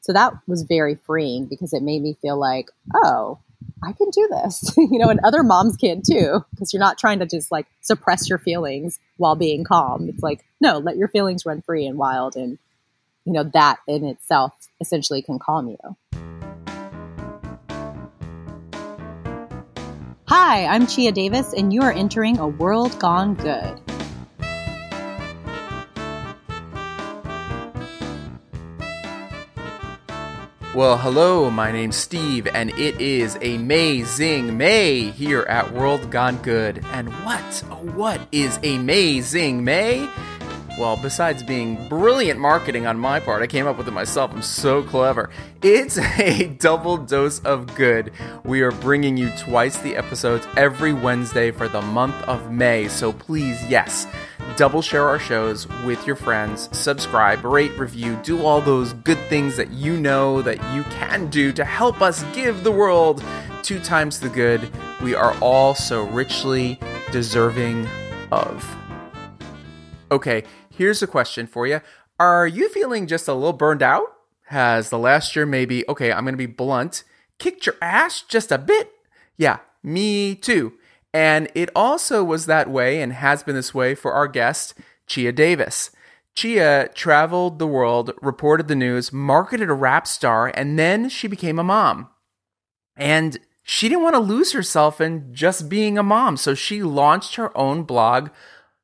So that was very freeing because it made me feel like, oh, I can do this, you know, and other moms can too, because you're not trying to just like suppress your feelings while being calm. It's like, no, let your feelings run free and wild. And, you know, that in itself essentially can calm you. Hi, I'm Chie Davis, and you are entering a world gone good. Well, hello, my name's Steve, and it is amazing May here at World Gone Good. And what, oh, what is amazing May? Well, besides being brilliant marketing on my part, I came up with it myself. I'm so clever. It's a double dose of good. We are bringing you twice the episodes every Wednesday for the month of May. So please, yes, double share our shows with your friends, subscribe, rate, review, do all those good things that you know that you can do to help us give the world two times the good we are all so richly deserving of. Okay, here's a question for you. Are you feeling just a little burned out? Has the last year maybe, okay, I'm going to be blunt, kicked your ass just a bit? Yeah, me too. And it also was that way and has been this way for our guest, Chie Davis. Chie traveled the world, reported the news, marketed a rap star, and then she became a mom. And she didn't want to lose herself in just being a mom, so she launched her own blog.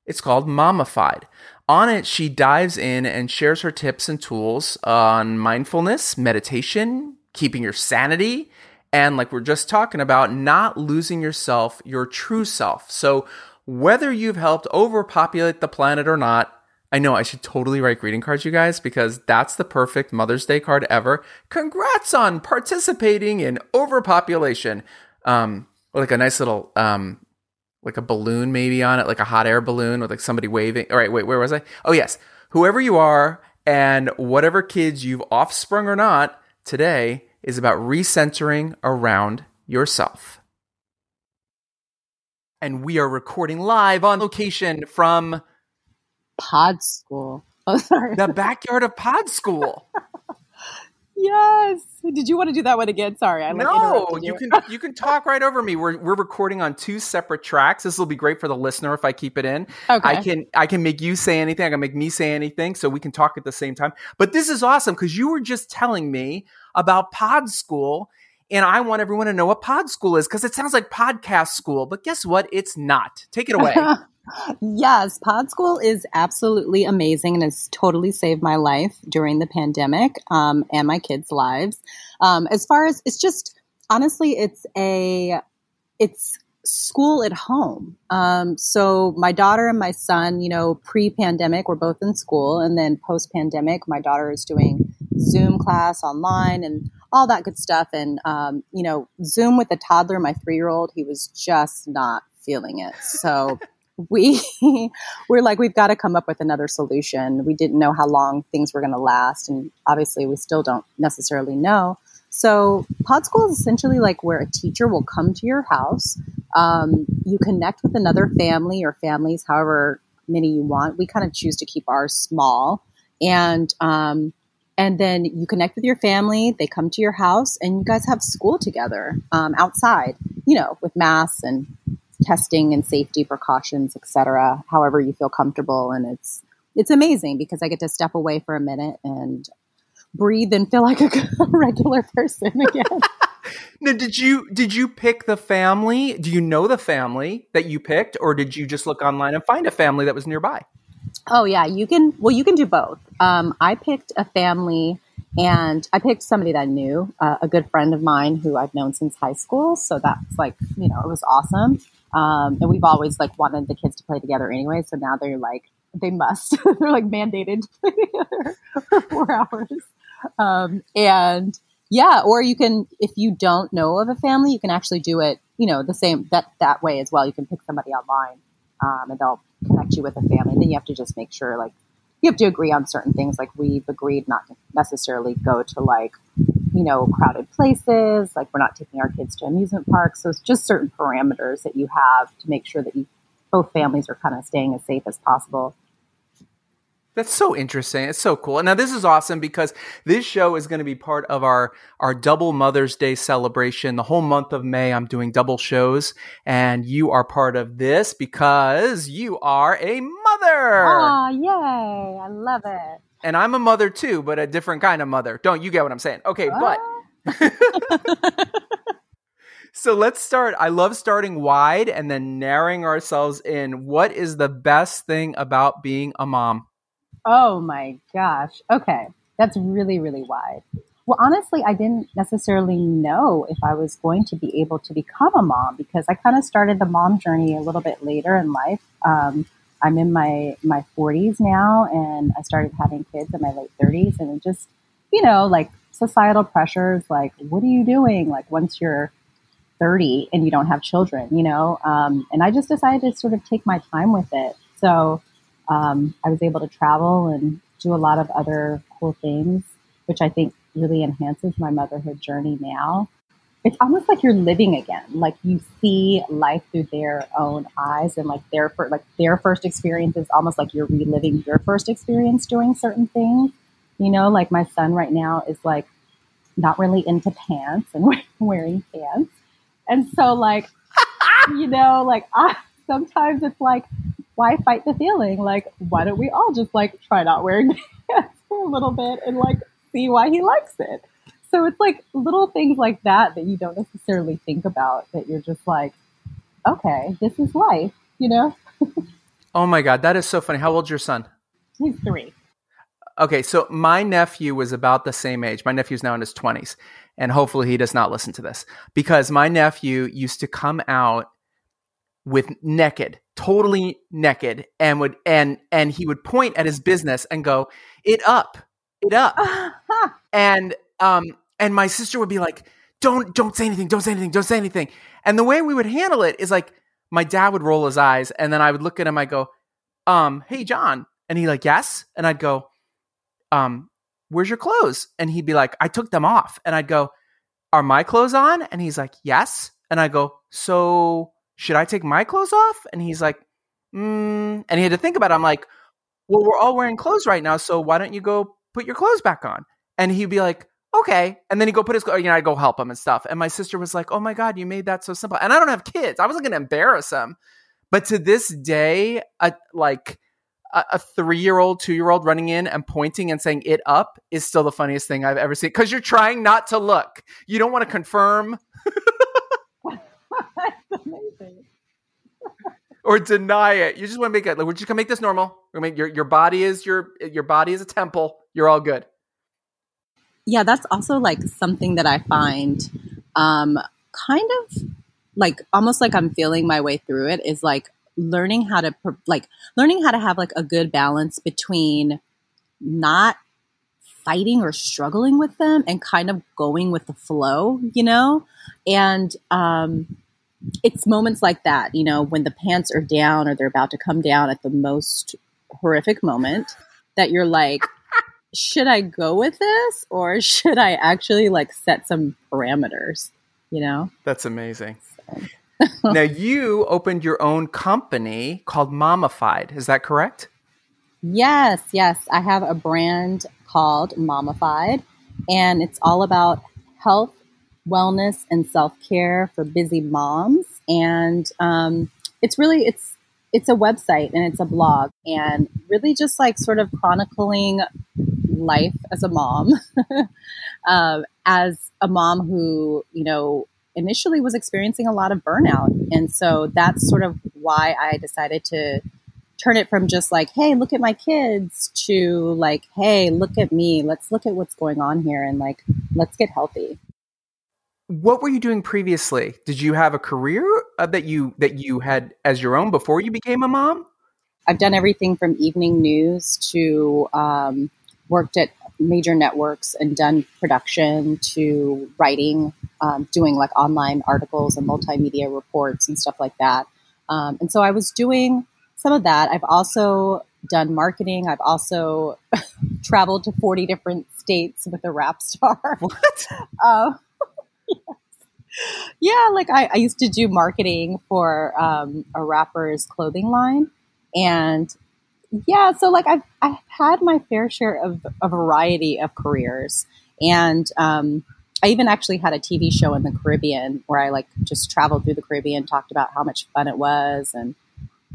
It's called Mommafied. On it, she dives in and shares her tips and tools on mindfulness, meditation, keeping your sanity, and like we're just talking about, not losing yourself, your true self. So whether you've helped overpopulate the planet or not, I know I should totally write greeting cards, you guys, because that's the perfect Mother's Day card ever. Congrats on participating in overpopulation. Um, like a nice little, um, like a balloon maybe on it, like a hot air balloon with like somebody waving. All right, wait, where was I? Oh, yes. Whoever you are and whatever kids you've offsprung or not, today is about recentering around yourself. And we are recording live on location from Pod School. Oh, sorry. The backyard of Pod School. yes. Did you want to do that one again? Sorry, I like no. You. you can you can talk right over me. We're we're recording on two separate tracks. This will be great for the listener if I keep it in. Okay. I can I can make you say anything. I can make me say anything, so we can talk at the same time. But this is awesome because you were just telling me about Pod School. And I want everyone to know what Pod School is because it sounds like podcast school, but guess what? It's not. Take it away. yes, Pod School is absolutely amazing and has totally saved my life during the pandemic um, and my kids' lives. Um, as far as it's just honestly, it's a it's school at home. Um, so my daughter and my son, you know, pre-pandemic, were both in school, and then post-pandemic, my daughter is doing Zoom class online and all that good stuff. And um, you know, Zoom with a toddler, my three-year-old, he was just not feeling it. So. we we're like we've got to come up with another solution we didn't know how long things were going to last and obviously we still don't necessarily know so pod school is essentially like where a teacher will come to your house um, you connect with another family or families, however many you want. We kind of choose to keep ours small, and um, and then you connect with your family. They come to your house, and you guys have school together um, outside. You know, with masks and testing and safety precautions, etc. However you feel comfortable, and it's it's amazing because I get to step away for a minute and breathe and feel like a regular person again. now, did you did you pick the family? Do you know the family that you picked, or did you just look online and find a family that was nearby? Oh yeah, you can. Well, you can do both. Um, I picked a family, and I picked somebody that I knew, uh, a good friend of mine who I've known since high school. So that's like you know it was awesome. Um, and we've always like wanted the kids to play together anyway. So now they're like they must. they're like mandated to play together for four hours. Um, and yeah, or you can, if you don't know of a family, you can actually do it, you know, the same that that way as well. You can pick somebody online, um, and they'll connect you with a family. Then you have to just make sure, like, you have to agree on certain things. Like we've agreed not to necessarily go to like, you know, crowded places. Like we're not taking our kids to amusement parks. So it's just certain parameters that you have to make sure that you both families are kind of staying as safe as possible. That's so interesting. It's so cool. And now this is awesome because this show is going to be part of our our double Mother's Day celebration. The whole month of May I'm doing double shows and you are part of this because you are a mother. Oh, yay. I love it. And I'm a mother too, but a different kind of mother. Don't you get what I'm saying? Okay, but so let's start. I love starting wide and then narrowing ourselves in. What is the best thing about being a mom? Oh my gosh. Okay. That's really, really wide. Well, honestly, I didn't necessarily know if I was going to be able to become a mom because I kind of started the mom journey a little bit later in life. Um, I'm in my my 40s now, and I started having kids in my late 30s, and it just, you know, like societal pressures, like what are you doing? Like once you're 30 and you don't have children, you know, um, and I just decided to sort of take my time with it. So um, I was able to travel and do a lot of other cool things, which I think really enhances my motherhood journey now. It's almost like you're living again. Like you see life through their own eyes, and like their first, like their first experience is almost like you're reliving your first experience doing certain things. You know, like my son right now is like not really into pants and wearing pants, and so like you know, like I sometimes it's like why fight the feeling? Like, why don't we all just like try not wearing pants for a little bit and like see why he likes it? So it's like little things like that that you don't necessarily think about that you're just like, okay, this is life, you know? oh my God, that is so funny. How old's your son? He's three. Okay, so my nephew was about the same age. My nephew's now in his 20s, and hopefully he does not listen to this because my nephew used to come out with naked, totally naked, and would and and he would point at his business and go, "It up, it up," and um and my sister would be like, "Don't don't say anything, don't say anything, don't say anything." And the way we would handle it is like my dad would roll his eyes, and then I would look at him. I go, "Um, hey John," and he like, "Yes," and I'd go, "Um, where's your clothes?" And he'd be like, "I took them off," and I'd go, "Are my clothes on?" And he's like, "Yes," and I go, "So." Should I take my clothes off? And he's like, mm. and he had to think about it. I'm like, well, we're all wearing clothes right now, so why don't you go put your clothes back on? And he'd be like, okay. And then he'd go put his, you know, I'd go help him and stuff. And my sister was like, oh my God, you made that so simple. And I don't have kids. I wasn't going to embarrass him. But to this day, a, like a, a three year old, two year old running in and pointing and saying it up is still the funniest thing I've ever seen because you're trying not to look. You don't want to confirm. amazing. or deny it. You just want to make it. Like, we're just gonna make this normal. We're gonna make your your body is your your body is a temple. You're all good. Yeah, that's also like something that I find, um, kind of like almost like I'm feeling my way through it. Is like learning how to like learning how to have like a good balance between not fighting or struggling with them and kind of going with the flow, you know? And um it's moments like that, you know, when the pants are down or they're about to come down at the most horrific moment that you're like, should I go with this or should I actually like set some parameters, you know? That's amazing. So. now you opened your own company called Mommafied. Is that correct? Yes, yes. I have a brand called Mommafied and it's all about health wellness and self care for busy moms. And um, it's really it's it's a website and it's a blog and really just like sort of chronicling life as a mom, uh, as a mom who you know initially was experiencing a lot of burnout, and so that's sort of why I decided to turn it from just like, hey, look at my kids to like, hey, look at me. Let's look at what's going on here and like, let's get healthy what were you doing previously? Did you have a career uh, that you that you had as your own before you became a mom? I've done everything from evening news to um, worked at major networks and done production to writing, um, doing like online articles and multimedia reports and stuff like that. Um, and so I was doing some of that. I've also done marketing. I've also traveled to 40 different states with a rap star. What? Uh, yeah, like I, I, used to do marketing for um, a rapper's clothing line, and Yeah, so like I've I've had my fair share of a variety of careers, and um, I even actually had a TV show in the Caribbean where I like just traveled through the Caribbean, talked about how much fun it was, and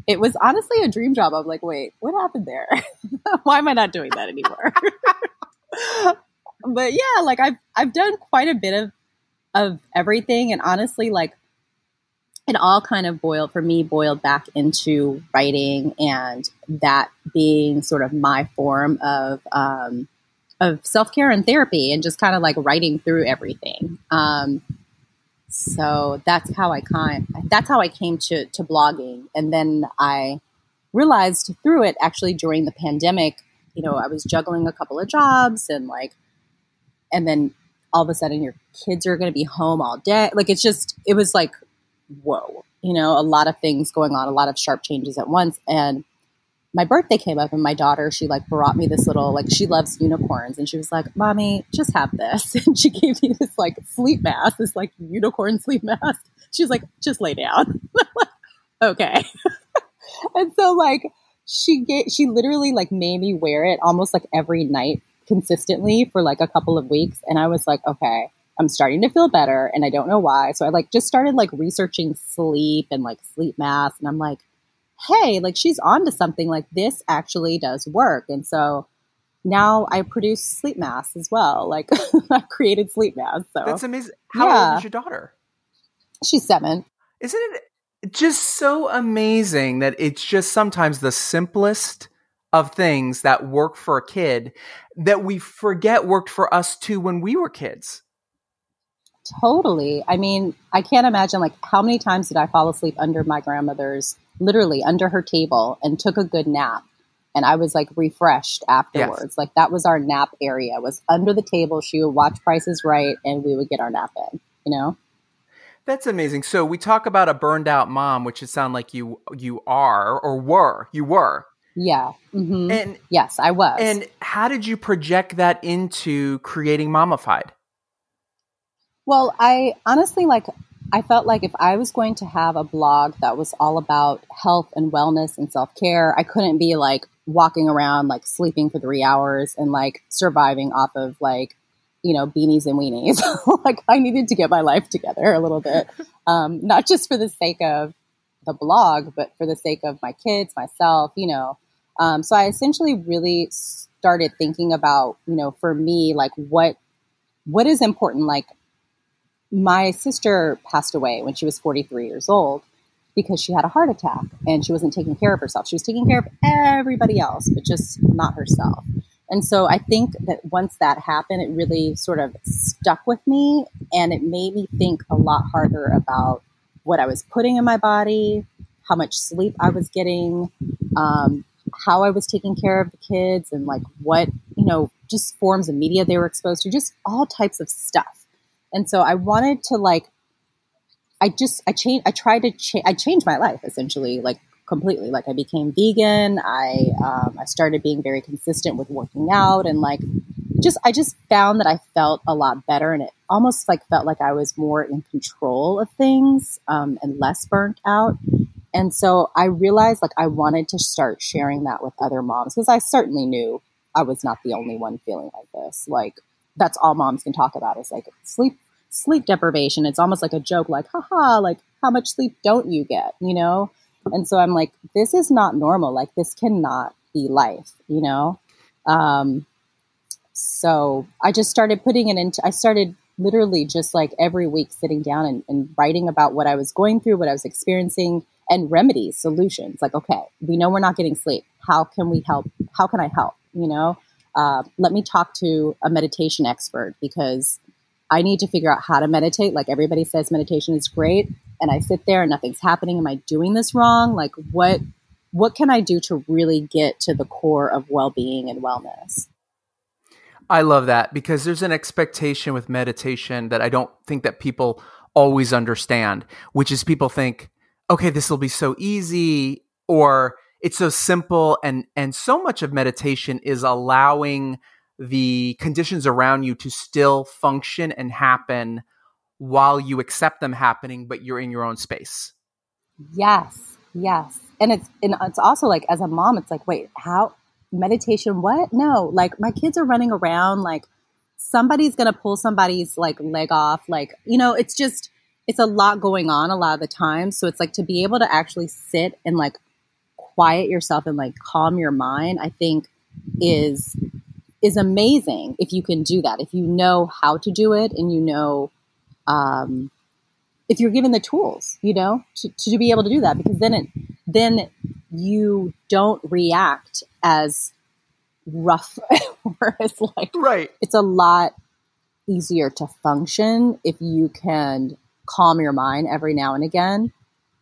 it was honestly a dream job. I'm like, wait, what happened there? Why am I not doing that anymore? but yeah, like I've I've done quite a bit of of everything, and honestly, like it all kind of boiled for me boiled back into writing and that being sort of my form of um, of self care and therapy and just kind of like writing through everything. Um, so that's how I kind that's how I came to to blogging, and then I realized through it actually during the pandemic. You know, I was juggling a couple of jobs and like, and then all of a sudden your kids are going to be home all day. Like it's just it was like whoa, you know, a lot of things going on, a lot of sharp changes at once. And my birthday came up and my daughter, she like brought me this little, like she loves unicorns. And she was like, mommy, just have this. And she gave me this like sleep mask, this like unicorn sleep mask. She was like, just lay down. okay. and so like she get, she literally like made me wear it almost like every night consistently for like a couple of weeks. And I was like, okay, I'm starting to feel better and I don't know why. So I like just started like researching sleep and like sleep masks and I'm like, hey, like she's on to something like this actually does work. And so now I produce sleep masks as well. Like I've created sleep masks. So That's amazing. How yeah. old is your daughter? She's seven. Isn't it just so amazing that it's just sometimes the simplest of things that work for a kid that we forget worked for us too when we were kids? Totally. I mean, I can't imagine like how many times did I fall asleep under my grandmother's, literally under her table, and took a good nap. And I was like refreshed afterwards. Yes. Like that was our nap area. Was under the table. She would watch Prices Right, and we would get our nap in. You know. That's amazing. So we talk about a burned out mom, which it sounds like you you are or were. You were. Yeah. Mm-hmm. And yes, I was. And how did you project that into creating Mommafied? Well, I honestly like I felt like if I was going to have a blog that was all about health and wellness and self care, I couldn't be like walking around like sleeping for three hours and like surviving off of like, you know, beanies and weenies. like I needed to get my life together a little bit, um, not just for the sake of the blog, but for the sake of my kids, myself, you know. Um, so I essentially really started thinking about, you know, for me, like what what is important. Like my sister passed away when she was 43 years old because she had a heart attack and she wasn't taking care of herself. She was taking care of everybody else, but just not herself. And so I think that once that happened, it really sort of stuck with me and it made me think a lot harder about what I was putting in my body, how much sleep I was getting, um, how I was taking care of the kids, and like what, you know, just forms of media they were exposed to, just all types of stuff. And so I wanted to like, I just, I changed, I tried to change, I changed my life essentially, like completely. Like I became vegan. I, um, I started being very consistent with working out and like, just, I just found that I felt a lot better and it almost like felt like I was more in control of things, um, and less burnt out. And so I realized like I wanted to start sharing that with other moms because I certainly knew I was not the only one feeling like this. Like that's all moms can talk about is like sleep sleep deprivation. It's almost like a joke, like, haha, like how much sleep don't you get, you know? And so I'm like, this is not normal. Like this cannot be life, you know? Um, so I just started putting it into, I started literally just like every week sitting down and, and writing about what I was going through, what I was experiencing, and remedies, solutions. Like, okay, we know we're not getting sleep. How can we help? How can I help? You know? uh, let me talk to a meditation expert because I need to figure out how to meditate. Like everybody says, meditation is great, and I sit there and nothing's happening. Am I doing this wrong? Like what what can I do to really get to the core of well being and wellness? I love that because there's an expectation with meditation that I don't think that people always understand, which is people think, okay, this will be so easy, or it's so simple and and so much of meditation is allowing the conditions around you to still function and happen while you accept them happening but you're in your own space. Yes yes. And it's and it's also like as a mom, it's like, wait, how meditation? What? No, like my kids are running around, like somebody's gonna pull somebody's like leg off, like you know, it's just it's a lot going on a lot of the time. So it's like to be able to actually sit and like quiet yourself and like calm your mind, I think is is amazing if you can do that. If you know how to do it and you know um, if you're given the tools, you know, to, to be able to do that, because then it then you don't react as rough or as like right. It's a lot easier to function if you can calm your mind every now and again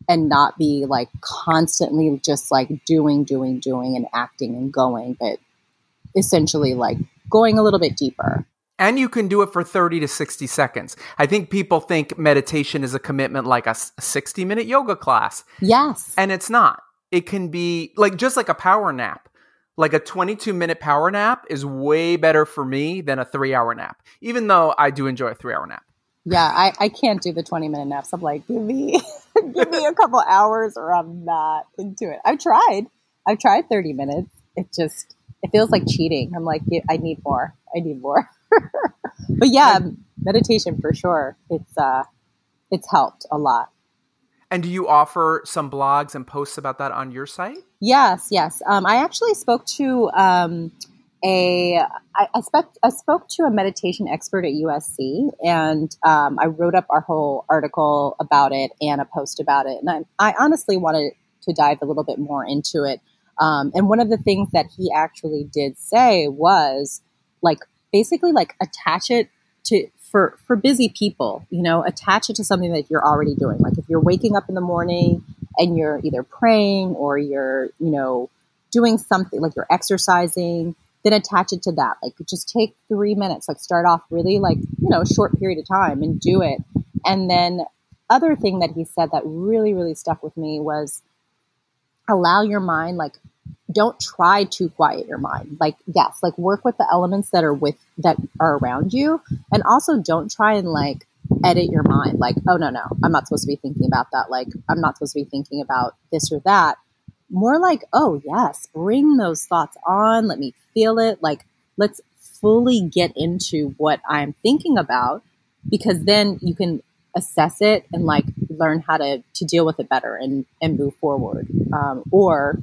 and not be like constantly just like doing, doing, doing and acting and going, but essentially like going a little bit deeper. And you can do it for 30 to 60 seconds. I think people think meditation is a commitment like a 60 minute yoga class. Yes. And it's not. It can be like just like a power nap. Like a 22 minute power nap is way better for me than a three hour nap, even though I do enjoy a three hour nap. Yeah, I, I can't do the 20 minute naps. I'm like, give me, give me a couple hours or I'm not into it. I've tried. I've tried 30 minutes. It just, it feels like cheating. I'm like, I need more. I need more. but yeah, meditation for sure. It's, uh, it's helped a lot. And do you offer some blogs and posts about that on your site? Yes, yes. Um, I actually spoke to um, a I, I, spoke, I spoke to a meditation expert at USC, and um, I wrote up our whole article about it and a post about it. And I, I honestly wanted to dive a little bit more into it. Um, and one of the things that he actually did say was like basically like attach it to for for busy people, you know, attach it to something that you're already doing. Like if you're waking up in the morning and you're either praying or you're, you know, doing something like you're exercising then attach it to that. Like just take three minutes, like start off really like, you know, a short period of time and do it. And then other thing that he said that really, really stuck with me was allow your mind, like don't try to quiet your mind. Like, yes, like work with the elements that are with, that are around you. And also don't try and like edit your mind. Like, oh no, no, I'm not supposed to be thinking about that. Like, I'm not supposed to be thinking about this or that more like, oh, yes, bring those thoughts on. Let me feel it. Like, let's fully get into what I'm thinking about because then you can assess it and like learn how to, to deal with it better and, and move forward. Um, or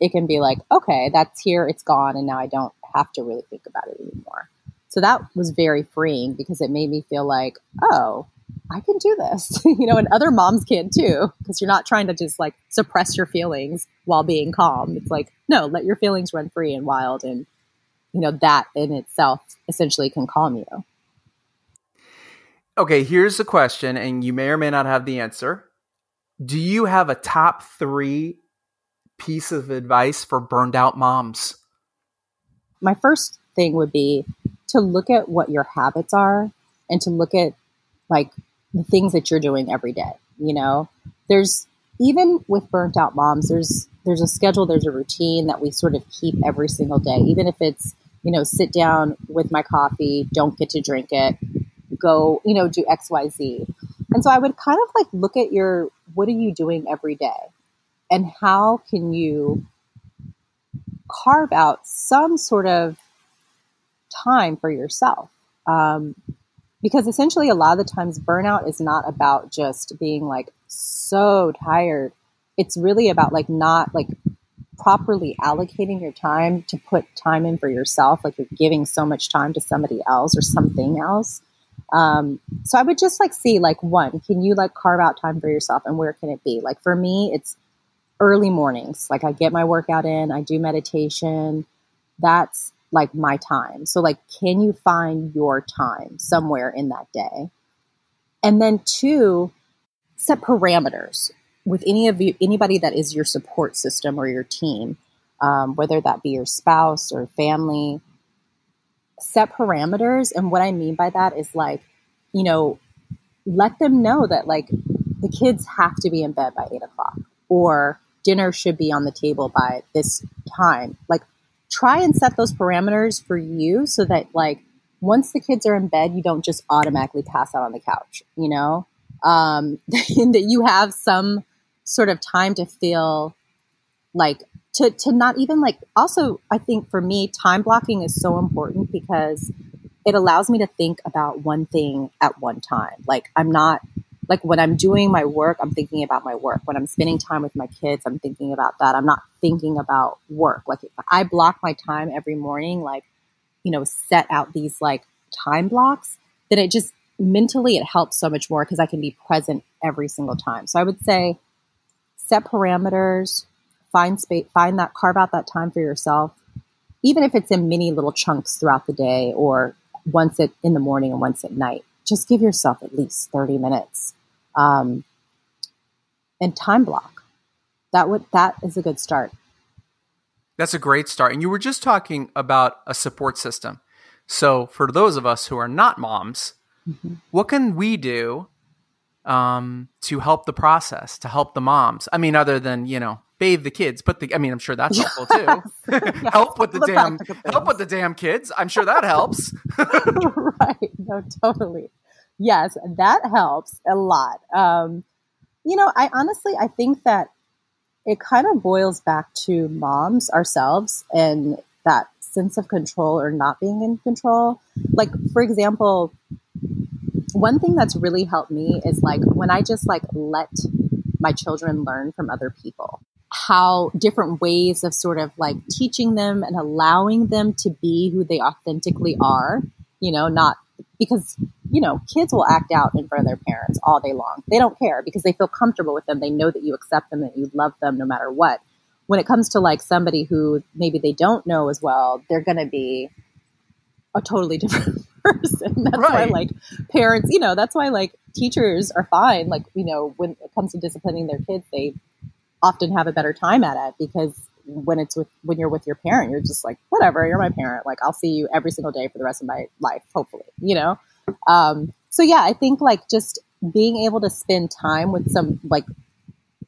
it can be like, okay, that's here, it's gone, and now I don't have to really think about it anymore. So that was very freeing because it made me feel like, oh, I can do this, you know, and other moms can too, because you're not trying to just like suppress your feelings while being calm. It's like, no, let your feelings run free and wild. And, you know, that in itself essentially can calm you. Okay, here's the question, and you may or may not have the answer. Do you have a top three piece of advice for burned out moms? My first thing would be to look at what your habits are and to look at like the things that you're doing every day. You know, there's even with burnt out moms, there's there's a schedule, there's a routine that we sort of keep every single day, even if it's you know sit down with my coffee, don't get to drink it, go you know do X Y Z, and so I would kind of like look at your what are you doing every day, and how can you carve out some sort of time for yourself. Um, because essentially a lot of the times burnout is not about just being like so tired. It's really about like not like properly allocating your time to put time in for yourself like you're giving so much time to somebody else or something else. Um, so i would just like see like one can you like carve out time for yourself and where can it be? Like for me it's early mornings like i get my workout in i do meditation that's like my time. So like can you find your time somewhere in that day? And then two, set parameters with any of you anybody that is your support system or your team, um, whether that be your spouse or family. Set parameters, and what I mean by that is like, you know, let them know that like the kids have to be in bed by eight o'clock, or dinner should be on the table by this time. Like try and set those parameters for you so that like once the kids are in bed, you don't just automatically pass out on the couch, you know? Um, that you have some sort of time to feel like to to not even like also I think for me time blocking is so important because it allows me to think about one thing at one time. Like I'm not like when I'm doing my work, I'm thinking about my work. When I'm spending time with my kids, I'm thinking about that. I'm not thinking about work. Like I block my time every morning, like, you know, set out these like time blocks, then it just mentally it helps so much more because I can be present every single time. So I would say set parameters, find space, find that, carve out that time for yourself, even if it's in many little chunks throughout the day or once it in the morning and once at night. Just give yourself at least 30 minutes um, and time block. That would that is a good start. That's a great start. And you were just talking about a support system. So for those of us who are not moms, mm-hmm. what can we do um, to help the process, to help the moms? I mean, other than you know, bathe the kids, put the. I mean, I'm sure that's helpful too. help with the, the damn help with the damn kids. I'm sure that helps. right. No, totally yes, that helps a lot. Um, you know, I honestly, I think that it kind of boils back to moms ourselves and that sense of control or not being in control. Like, for example, one thing that's really helped me is like when I just like let my children learn from other people how different ways of sort of like teaching them and allowing them to be who they authentically are, you know, not because you know kids will act out in front of their parents all day long they don't care because they feel comfortable with them they know that you accept them that you love them no matter what when it comes to like somebody who maybe they don't know as well they're going to be a totally different person that's right. why like parents you know that's why like teachers are fine like you know when it comes to disciplining their kids they often have a better time at it because when it's with when you're with your parent, you're just like, whatever, you're my parent. Like I'll see you every single day for the rest of my life, hopefully, you know? Um, so yeah, I think like just being able to spend time with some like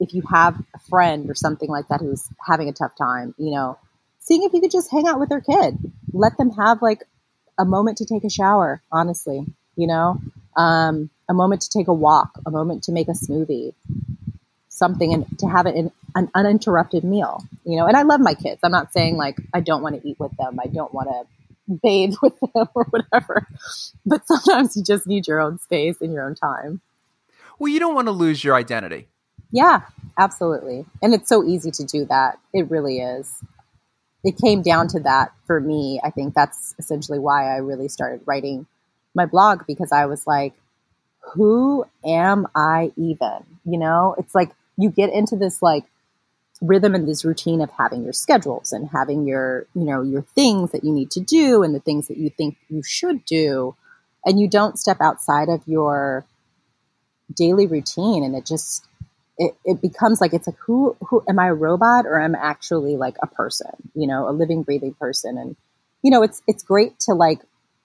if you have a friend or something like that who's having a tough time, you know, seeing if you could just hang out with their kid. Let them have like a moment to take a shower, honestly, you know, um, a moment to take a walk, a moment to make a smoothie, something and to have it in an uninterrupted meal, you know. And I love my kids. I'm not saying like I don't want to eat with them. I don't want to bathe with them or whatever. But sometimes you just need your own space and your own time. Well, you don't want to lose your identity. Yeah, absolutely. And it's so easy to do that. It really is. It came down to that for me. I think that's essentially why I really started writing my blog because I was like, who am I even? You know, it's like you get into this like rhythm and this routine of having your schedules and having your you know your things that you need to do and the things that you think you should do. And you don't step outside of your daily routine and it just it, it becomes like it's like who who am i a robot or am i actually like a person you know a living breathing person? And you know it's it's great to like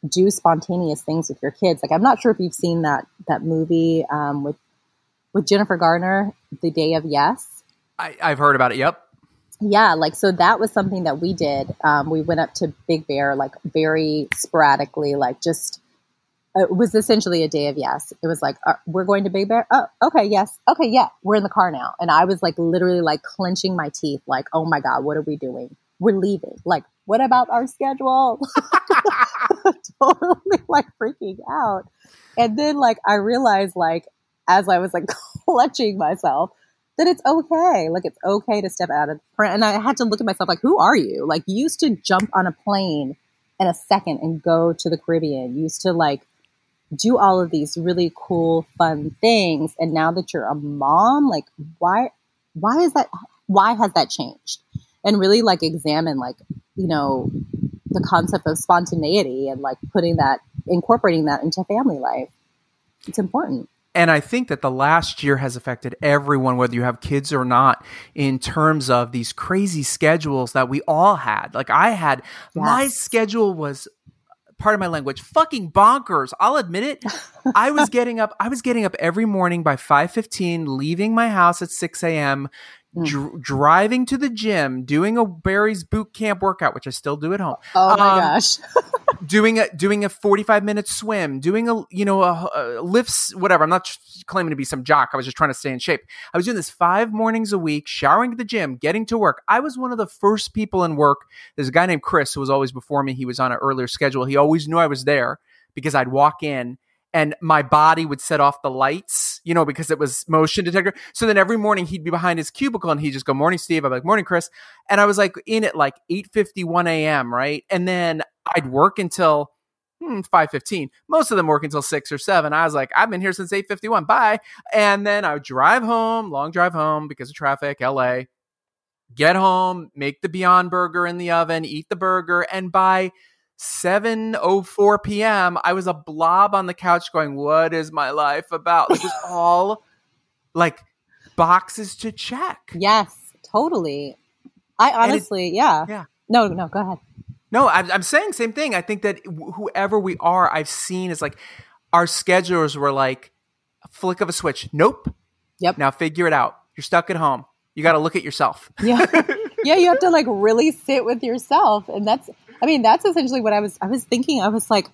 do spontaneous things with your kids. Like i'm not sure if you've seen that that movie um, with with Jennifer Garner, The Day of Yes. I, have heard about it. Yep. Yeah, like so that was something that we did. Um, we went up to Big Bear like very sporadically, like just it was essentially a day of yes. It was like uh, we're going to Big Bear. Oh, okay, yes, okay, yeah, we're in the car now. And I was like literally like clenching my teeth, like oh my god, what are we doing? We're leaving. Like what about our schedule? totally like freaking out. And then like I realized like as I was like clutching myself that it's okay. Like it's okay to step out of print. And I had to look at myself like, who are you? Like you used to jump on a plane in a second and go to the Caribbean. You used to like do all of these really cool, fun things. And now that you're a mom, like why why is that why has that changed? And really like examine like, you know, the concept of spontaneity and like putting that incorporating that into family life. It's important. And I think that the last year has affected everyone, whether you have kids or not, in terms of these crazy schedules that we all had. Like I had, yes. my schedule was part of my language fucking bonkers i'll admit it i was getting up i was getting up every morning by 5.15 leaving my house at 6 a.m mm. dr- driving to the gym, doing a Barry's boot camp workout, which I still do at home. Oh my um, gosh. doing a doing a 45 minute swim, doing a you know a, a lifts whatever. I'm not claiming to be some jock. I was just trying to stay in shape. I was doing this 5 mornings a week, showering at the gym, getting to work. I was one of the first people in work. There's a guy named Chris who was always before me. He was on an earlier schedule. He always knew I was there because I'd walk in and my body would set off the lights, you know, because it was motion detector. So then every morning he'd be behind his cubicle and he'd just go, "Morning, Steve." I'm like, "Morning, Chris," and I was like in at like 8:51 a.m. Right, and then I'd work until hmm, 5:15. Most of them work until six or seven. I was like, "I've been here since 8:51. Bye," and then I would drive home, long drive home because of traffic, L.A. Get home, make the Beyond Burger in the oven, eat the burger, and by 7:04 p.m. I was a blob on the couch going, "What is my life about?" It was all like boxes to check. Yes, totally. I honestly, it, yeah. Yeah. No, no, go ahead. No, I'm, I'm saying same thing. I think that whoever we are, I've seen is like our schedulers were like a flick of a switch. Nope. Yep. Now figure it out. You're stuck at home. You got to look at yourself. Yeah. yeah, you have to like really sit with yourself and that's I mean, that's essentially what I was I was thinking. I was like,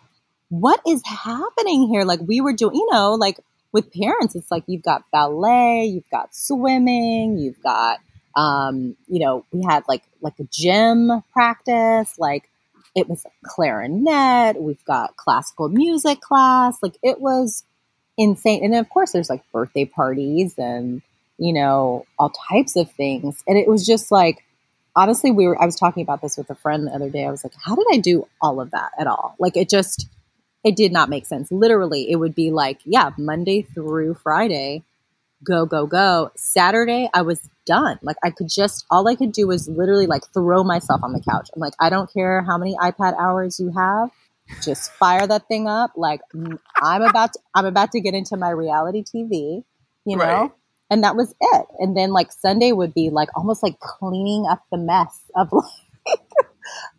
what is happening here? Like we were doing, you know, like with parents, it's like you've got ballet, you've got swimming, you've got um, you know, we had like like a gym practice, like it was clarinet, we've got classical music class, like it was insane. And then of course there's like birthday parties and you know, all types of things. And it was just like honestly, we were, I was talking about this with a friend the other day. I was like, how did I do all of that at all? Like, it just, it did not make sense. Literally, it would be like, yeah, Monday through Friday, go, go, go. Saturday, I was done. Like, I could just, all I could do was literally like throw myself on the couch. I'm like, I don't care how many iPad hours you have. Just fire that thing up. Like I'm about to, I'm about to get into my reality TV, you know? Right and that was it. And then like Sunday would be like almost like cleaning up the mess of like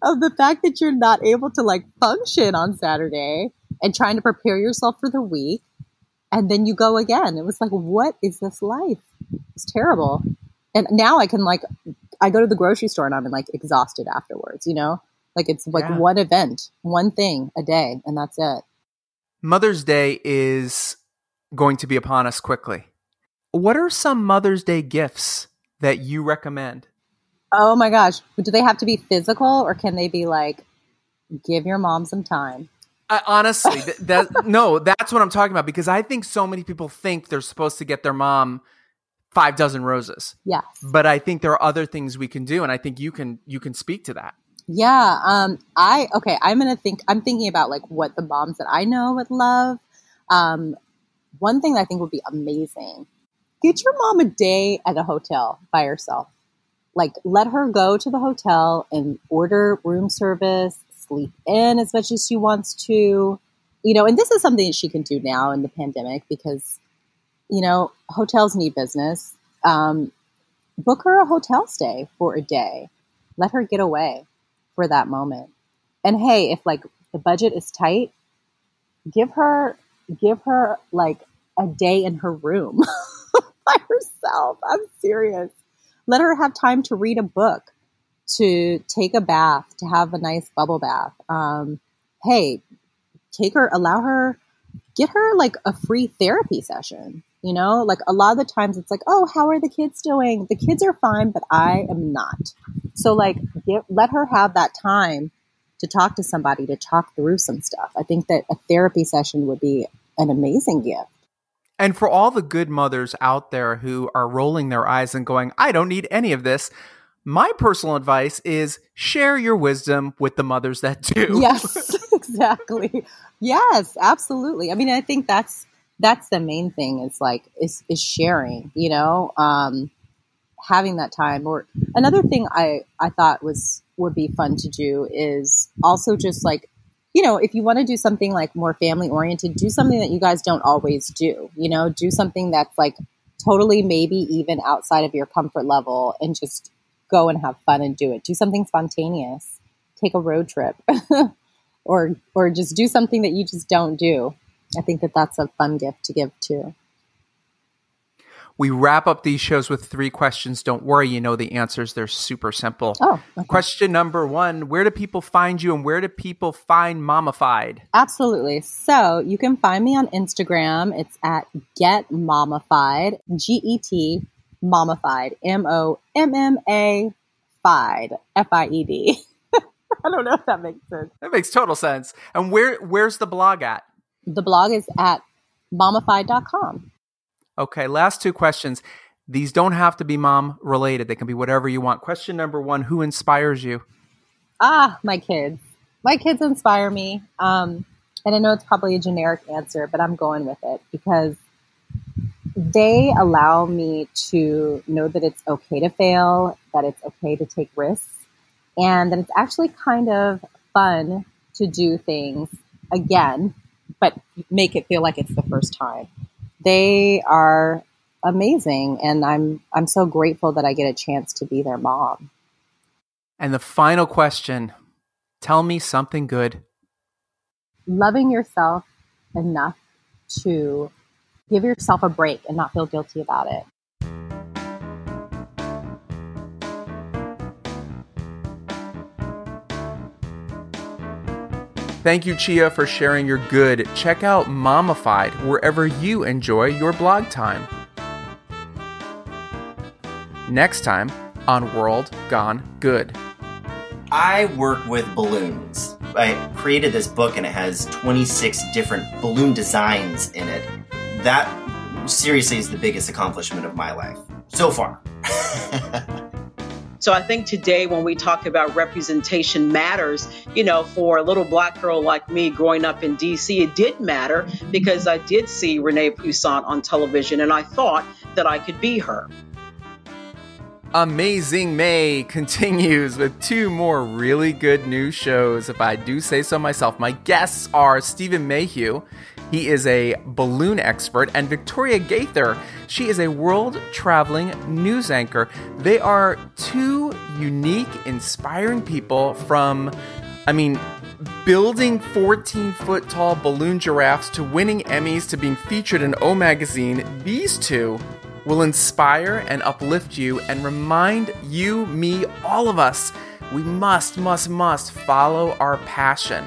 of the fact that you're not able to like function on Saturday and trying to prepare yourself for the week. And then you go again. It was like, what is this life? It's terrible. And now I can like, I go to the grocery store and I'm like exhausted afterwards, you know? Like it's like yeah. one event, one thing a day, and that's it. Mother's Day is going to be upon us quickly. What are some Mother's Day gifts that you recommend? Oh my gosh. Do they have to be physical or can they be like, give your mom some time? Uh, honestly, that, no, that's what I'm talking about because I think so many people think they're supposed to get their mom five dozen roses. Yes. But I think there are other things we can do and I think you can you can speak to that. Yeah, um I okay, I'm going to think I'm thinking about like what the moms that I know would love. Um one thing I think would be amazing get your mom a day at a hotel by herself. Like, let her go to the hotel and order room service, sleep in as much as she wants to. You know, and this is something that she can do now in the pandemic because, you know, hotels need business. Um, book her a hotel stay for a day. Let her get away for that moment. And hey, if like the budget is tight, give her give her like a day in her room. by herself. I'm serious. Let her have time to read a book, to take a bath, to have a nice bubble bath. Um, hey, take her, allow her, get her like a free therapy session. You know, like a lot of the times it's like, oh, how are the kids doing? The kids are fine, but I am not. So, like, get, let her have that time to talk to somebody, to talk through some stuff. I think that a therapy session would be an amazing gift. And for all the good mothers out there who are rolling their eyes and going, I don't need any of this, my personal advice is share your wisdom with the mothers that do. Yes, exactly. Yes, absolutely. I mean, I think that's that's the main thing is like is is sharing, you know, um, having that time. Or another thing I I thought was would be fun to do is also just like you know, if you want to do something like more family oriented, do something that you guys don't always do. You know, do something that's like totally maybe even outside of your comfort level and just go and have fun and do it. Do something spontaneous. Take a road trip. or or just do something that you just don't do. I think that that's a fun gift to give too. We wrap up these shows with three questions. Don't worry, you know the answers. They're super simple. Oh, okay. Question number one Where do people find you and where do people find Mommafied? Absolutely. So you can find me on Instagram. It's at Get Mommafied, G E T Mommafied, M O M M A Fied, F I E D. I don't know if that makes sense. That makes total sense. And where where's the blog at? The blog is at mommafied.com. Okay, last two questions. These don't have to be mom related. They can be whatever you want. Question number one Who inspires you? Ah, my kids. My kids inspire me. Um, and I know it's probably a generic answer, but I'm going with it because they allow me to know that it's okay to fail, that it's okay to take risks, and that it's actually kind of fun to do things again, but make it feel like it's the first time they are amazing and I'm I'm so grateful that I get a chance to be their mom. And the final question, tell me something good. Loving yourself enough to give yourself a break and not feel guilty about it. Thank you, Chie, for sharing your good. Check out Mommafied wherever you enjoy your blog time. Next time on World Gone Good. I work with balloons. I created this book and it has 26 different balloon designs in it. That seriously is the biggest accomplishment of my life so far. So I think today, when we talk about representation matters, you know, for a little black girl like me growing up in DC, it did matter because I did see Renee Poussaint on television and I thought that I could be her. Amazing May continues with two more really good news shows, if I do say so myself. My guests are Stephen Mayhew. He is a balloon expert, and Victoria Gaither. She is a world traveling news anchor. They are two unique, inspiring people from, I mean, building 14 foot tall balloon giraffes to winning Emmys to being featured in O Magazine. These two will inspire and uplift you and remind you, me, all of us, we must, must, must follow our passion.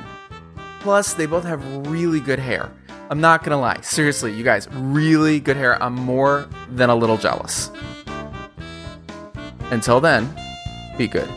Plus, they both have really good hair. I'm not gonna lie. Seriously, you guys, really good hair. I'm more than a little jealous. Until then, be good.